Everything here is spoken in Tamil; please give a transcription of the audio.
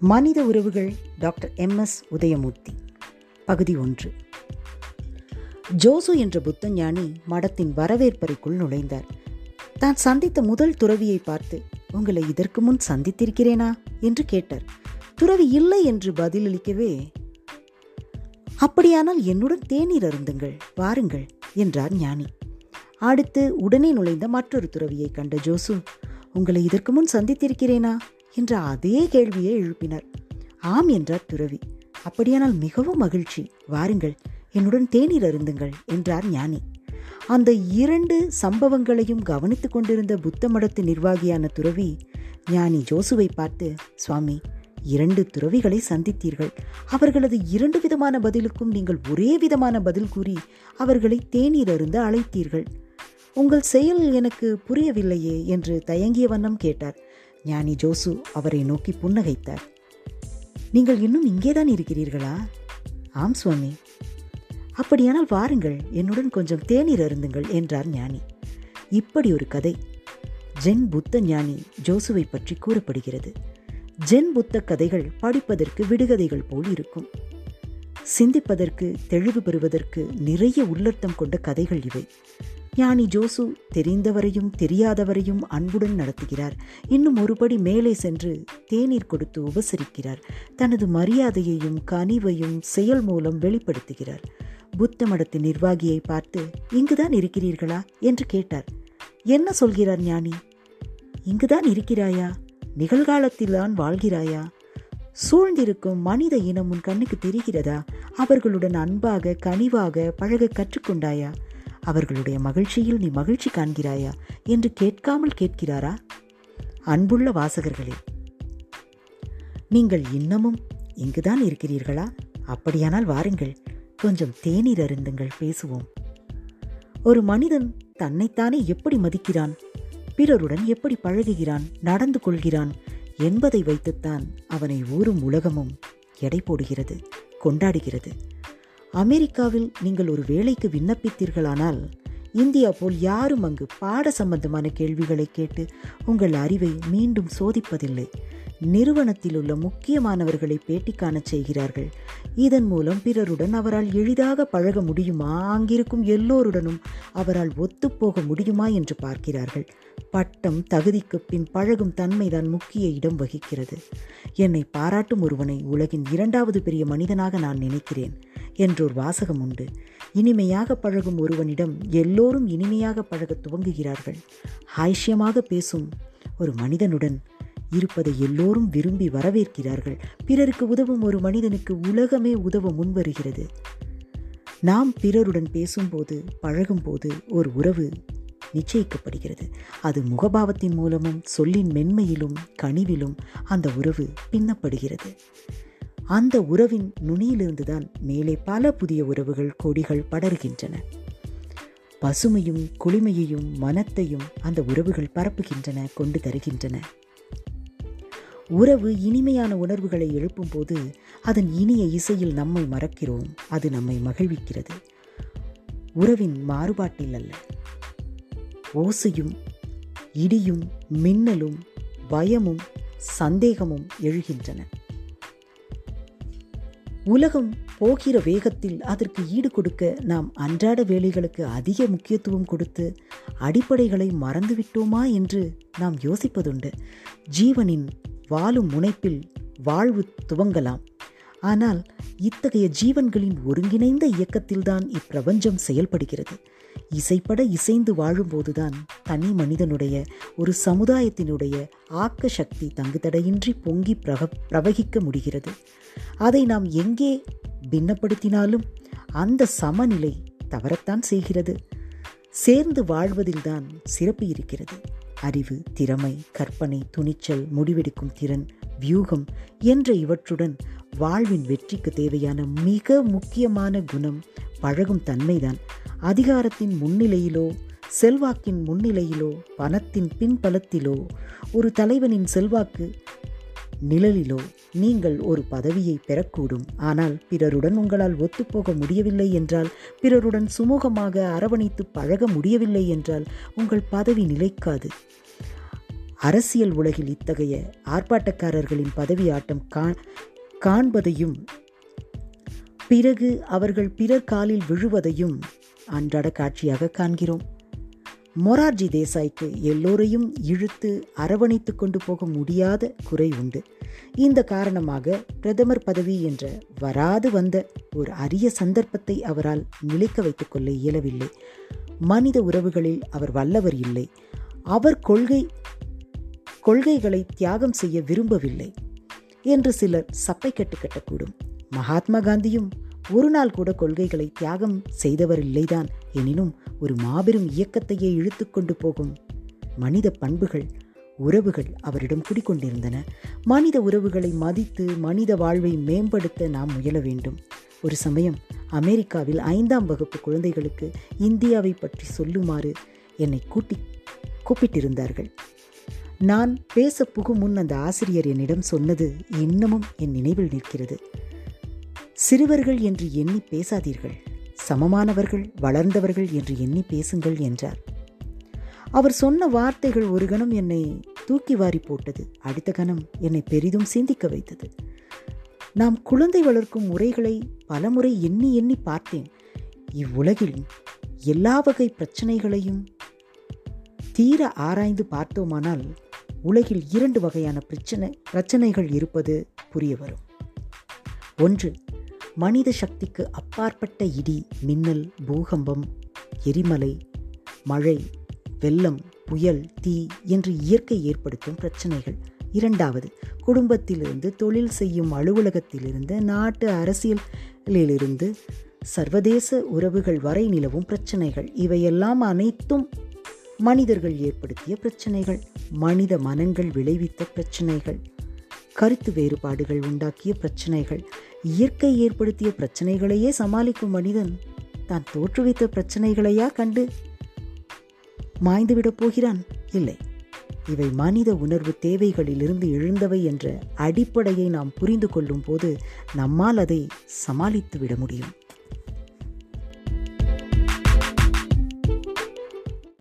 மனித உறவுகள் டாக்டர் எம் எஸ் உதயமூர்த்தி. பகுதி ஒன்று. ஜோசு என்ற புத்த ஞானி மடத்தின் வரவேற்பறைக்குள் நுழைந்தார். தான் சந்தித்த முதல் துறவியை பார்த்து உங்களை இதற்கு முன் சந்தித்திருக்கிறேனா? என்று கேட்டார். துறவி இல்லை என்று பதிலளிக்கவே அப்படியானால் என்னுடன் தேநீர் அருந்துங்கள் வாருங்கள் என்றார் ஞானி. அடுத்து உடனே நுழைந்த மற்றொரு துறவியை கண்ட ஜோசு உங்களை இதற்கு முன் சந்தித்திருக்கிறேனா? என்ற அதே கேள்வியை எழுப்பினார். ஆம் என்றார் துறவி. அப்படியானால் மிகவும் மகிழ்ச்சி. வாருங்கள் என்னுடன் தேநீர் அருந்துங்கள் என்றார் ஞானி. அந்த இரண்டு சம்பவங்களையும் கவனித்துக் கொண்டிருந்த புத்த மடத்து நிர்வாகியான துறவி ஞானி ஜோசுவை பார்த்து சுவாமி இரண்டு துறவிகளை சந்தித்தீர்கள். அவர்களது இரண்டு விதமான பதிலுக்கும் நீங்கள் ஒரே விதமான பதில் கூறி அவர்களை தேநீர் அருந்த அழைத்தீர்கள். உங்கள் செயல் எனக்கு புரியவில்லையே என்று தயங்கிய வண்ணம் கேட்டார். ஞானி ஜோசு அவரை நோக்கி புன்னகைத்தார். நீங்கள் இன்னும் இங்கேதான் இருக்கிறீர்களா? ஆம் சுவாமி. அப்படியானால் வாருங்கள் என்னுடன் கொஞ்சம் தேநீர் அருந்துங்கள் என்றார் ஞானி. இப்படி ஒரு கதை ஜென் புத்த ஞானி ஜோசுவை பற்றி கூறப்படுகிறது. ஜென் புத்த கதைகள் படிப்பதற்கு விடுகதைகள் போல் இருக்கும். சிந்திப்பதற்கு தெளிவு பெறுவதற்கு நிறைய உள்ளர்த்தம் கொண்ட கதைகள் இவை. ஞானி ஜோசு தெரிந்தவரையும் தெரியாதவரையும் அன்புடன் நடத்துகிறார். இன்னும் ஒருபடி மேலே சென்று தேநீர் கொடுத்து உபசரிக்கிறார். தனது மரியாதையையும் கனிவையும் செயல் மூலம் வெளிப்படுத்துகிறார். புத்த மடத்தின் நிர்வாகியை பார்த்து இங்குதான் இருக்கிறீர்களா? என்று கேட்டார். என்ன சொல்கிறார் ஞானி? இங்குதான் இருக்கிறாயா? நிகழ்காலத்தில்தான் வாழ்கிறாயா? சூழ்ந்திருக்கும் மனித இனம் உன் கண்ணுக்கு தெரிகிறதா? அவர்களுடன் அன்பாக கனிவாக பழக கற்றுக்கொண்டாயா? அவர்களுடைய மகிழ்ச்சியில் நீ மகிழ்ச்சி காண்கிறாயா என்று கேட்காமல் கேட்கிறாரா? அன்புள்ள வாசகர்களே நீங்கள் இன்னமும் இங்குதான் இருக்கிறீர்களா? அப்படியானால் வாருங்கள் கொஞ்சம் தேநீர் அருந்துங்கள் பேசுவோம். ஒரு மனிதன் தன்னைத்தானே எப்படி மதிக்கிறான்? பிறருடன் எப்படி பழகுகிறான்? நடந்து கொள்கிறான்? என்பதை வைத்துத்தான் அவனை ஊறும் உலகமும் எடை போடுகிறது கொண்டாடுகிறது. அமெரிக்காவில் நீங்கள் ஒரு வேலைக்கு விண்ணப்பித்தீர்களானால் இந்தியா போல் யாரும் அங்கு பாட சம்பந்தமான கேள்விகளை கேட்டு உங்கள் அறிவை மீண்டும் சோதிப்பதில்லை. நிறுவனத்தில் உள்ள முக்கியமானவர்களை பேட்டி காணச் செய்கிறார்கள். இதன் மூலம் பிறருடன் அவரால் எளிதாக பழக முடியுமா? அங்கிருக்கும் எல்லோருடனும் அவரால் ஒத்துப்போக முடியுமா என்று பார்க்கிறார்கள். பட்டம் தகுதிக்கு பின் பழகும் தன்மைதான் முக்கிய இடம் வகிக்கிறது. என்னை பாராட்டும் ஒருவனை உலகின் இரண்டாவது பெரிய மனிதனாக நான் நினைக்கிறேன் என்றொரு வாசகம் உண்டு. இனிமையாக பழகும் ஒருவனிடம் எல்லோரும் இனிமையாக பழக துவங்குகிறார்கள். ஹாய்ஷியமாக பேசும் ஒரு மனிதனுடன் இருப்பதை எல்லோரும் விரும்பி வரவேற்கிறார்கள். பிறருக்கு உதவும் ஒரு மனிதனுக்கு உலகமே உதவ முன்வருகிறது. நாம் பிறருடன் பேசும்போது பழகும்போது ஒரு உறவு நிச்சயிக்கப்படுகிறது. அது முகபாவத்தின் மூலமும் சொல்லின் மென்மையிலும் கனிவிலும் அந்த உறவு பின்னப்படுகிறது. அந்த உறவின் நுனியிலிருந்துதான் மேலே பல புதிய உறவுகள் கொடிகள் படர்கின்றன. பசுமையும் குளிமையையும் மனத்தையும் அந்த உறவுகள் பரப்புகின்றன கொண்டு தருகின்றன. உறவு இனிமையான உணர்வுகளை எழுப்பும்போது அதன் இனிய இசையில் நம்மை மறக்கிறோம். அது நம்மை மகிழ்விக்கிறது. உறவின் மாறுபாட்டில் அல்ல. ஓசையும் இடியும் மின்னலும் பயமும் சந்தேகமும் எழுகின்றன. உலகம் போகிற வேகத்தில் அதற்கு ஈடு கொடுக்க நாம் அன்றாட வேலைகளுக்கு அதிக முக்கியத்துவம் கொடுத்து அடிப்படைகளை மறந்துவிட்டோமா என்று நாம் யோசிப்பதுண்டு. ஜீவனின் வாழும் முனைப்பில் வாழ்வு துவங்கலாம். ஆனால் இத்தகைய ஜீவன்களின் ஒருங்கிணைந்த இயக்கத்தில்தான் இப்பிரபஞ்சம் செயல்படுகிறது. இசைப்பட இசைந்து வாழும்போதுதான் தனி மனிதனுடைய ஒரு சமுதாயத்தினுடைய ஆக்க சக்தி தங்குதடையின்றி பொங்கி பிரக பிரவகிக்க முடிகிறது. அதை நாம் எங்கே பின்னப்படுத்தினாலும் அந்த சமநிலை தவறத்தான் செய்கிறது. சேர்ந்து வாழ்வதில்தான் சிறப்பு இருக்கிறது. அறிவு திறமை கற்பனை துணிச்சல் முடிவெடுக்கும் திறன் வியூகம் என்ற இவற்றுடன் வாழ்வின் வெற்றிக்கு தேவையான மிக முக்கியமான குணம் பழகும் தன்மைதான். அதிகாரத்தின் முன்னிலையிலோ செல்வாக்கின் முன்னிலையிலோ பணத்தின் பின்பலத்திலோ ஒரு தலைவனின் செல்வாக்கு நிழலிலோ நீங்கள் ஒரு பதவியை பெறக்கூடும். ஆனால் பிறருடன் உங்களால் ஒத்துப்போக முடியவில்லை என்றால் பிறருடன் சுமூகமாக அரவணைத்து பழக முடியவில்லை என்றால் உங்கள் பதவி நிலைக்காது. அரசியல் உலகில் இத்தகைய ஆர்ப்பாட்டக்காரர்களின் பதவி ஆட்டம் காண்பதையும் பிறகு அவர்கள் பிறர் காலில் விழுவதையும் அன்றாட காட்சியாக காண்கிறோம். மொரார்ஜி தேசாய்க்கு எல்லோரையும் இழுத்து அரவணைத்து கொண்டு போக முடியாத குறை உண்டு. இந்த காரணமாக பிரதமர் பதவி என்ற வராது வந்த ஒரு அரிய சந்தர்ப்பத்தை அவரால் நிலைக்க வைத்துக் கொள்ள இயலவில்லை. மனித உறவுகளில் அவர் வல்லவர் இல்லை. அவர் கொள்கை கொள்கைகளை தியாகம் செய்ய விரும்பவில்லை என்று சிலர் சப்பை கட்டு கட்டக்கூடும். மகாத்மா காந்தியும் ஒரு நாள் கூட கொள்கைகளை தியாகம் செய்தவர் இல்லைதான். எனினும் ஒரு மாபெரும் இயக்கத்தையே இழுத்து கொண்டு போகும். மனித பண்புகள் உறவுகள் அவரிடம் குடிக்கொண்டிருந்தன மனித உறவுகளை மதித்து மனித வாழ்வை மேம்படுத்த நாம் முயல வேண்டும். ஒரு சமயம் அமெரிக்காவில் ஐந்தாம் வகுப்பு குழந்தைகளுக்கு இந்தியாவை பற்றி சொல்லுமாறு என்னை கூட்டி கூப்பிட்டிருந்தார்கள். நான் பேச புகும் முன் அந்த ஆசிரியர் என்னிடம் சொன்னது இன்னமும் என் நினைவில் நிற்கிறது. சிறுவர்கள் என்று எண்ணி பேசாதீர்கள். சமமானவர்கள் வளர்ந்தவர்கள் என்று எண்ணி பேசுங்கள் என்றார். அவர் சொன்ன வார்த்தைகள் ஒரு கணம் என்னை தூக்கி வாரி போட்டது அடுத்த கணம் என்னை பெரிதும் சிந்திக்க வைத்தது. நாம் குழந்தை வளர்க்கும் முறைகளை பலமுறை எண்ணி எண்ணி பார்த்தேன். இவ்வுலகில் எல்லா வகை பிரச்சனைகளையும் தீர ஆராய்ந்து பார்த்தோமானால் உலகில் இரண்டு வகையான பிரச்சனை பிரச்சனைகள் இருப்பது புரிய வரும். ஒன்று மனித சக்திக்கு அப்பாற்பட்ட இடி மின்னல் பூகம்பம் எரிமலை மழை வெள்ளம் புயல் தீ என்று இயற்கை ஏற்படுத்தும் பிரச்சனைகள். இரண்டாவது குடும்பத்திலிருந்து தொழில் செய்யும் அலுவலகத்திலிருந்து நாட்டு அரசியலிலிருந்து சர்வதேச உறவுகள் வரை நிலவும் பிரச்சனைகள். இவையெல்லாம் அனைத்தும் மனிதர்கள் ஏற்படுத்திய பிரச்சனைகள். மனித மனங்கள் விளைவித்த பிரச்சனைகள். கருத்து வேறுபாடுகள் உண்டாக்கிய பிரச்சனைகள். இயற்கை ஏற்படுத்திய பிரச்சனைகளையே சமாளிக்கும் மனிதன் தான் தோற்றுவித்த பிரச்சனைகளையா கண்டு மாய்ந்துவிடப் போகிறான்? இல்லை. இவை மனித உணர்வு தேவைகளிலிருந்து எழுந்தவை என்ற அடிப்படையை நாம் புரிந்து கொள்ளும் போது நம்மால் அதை சமாளித்து விட முடியும்.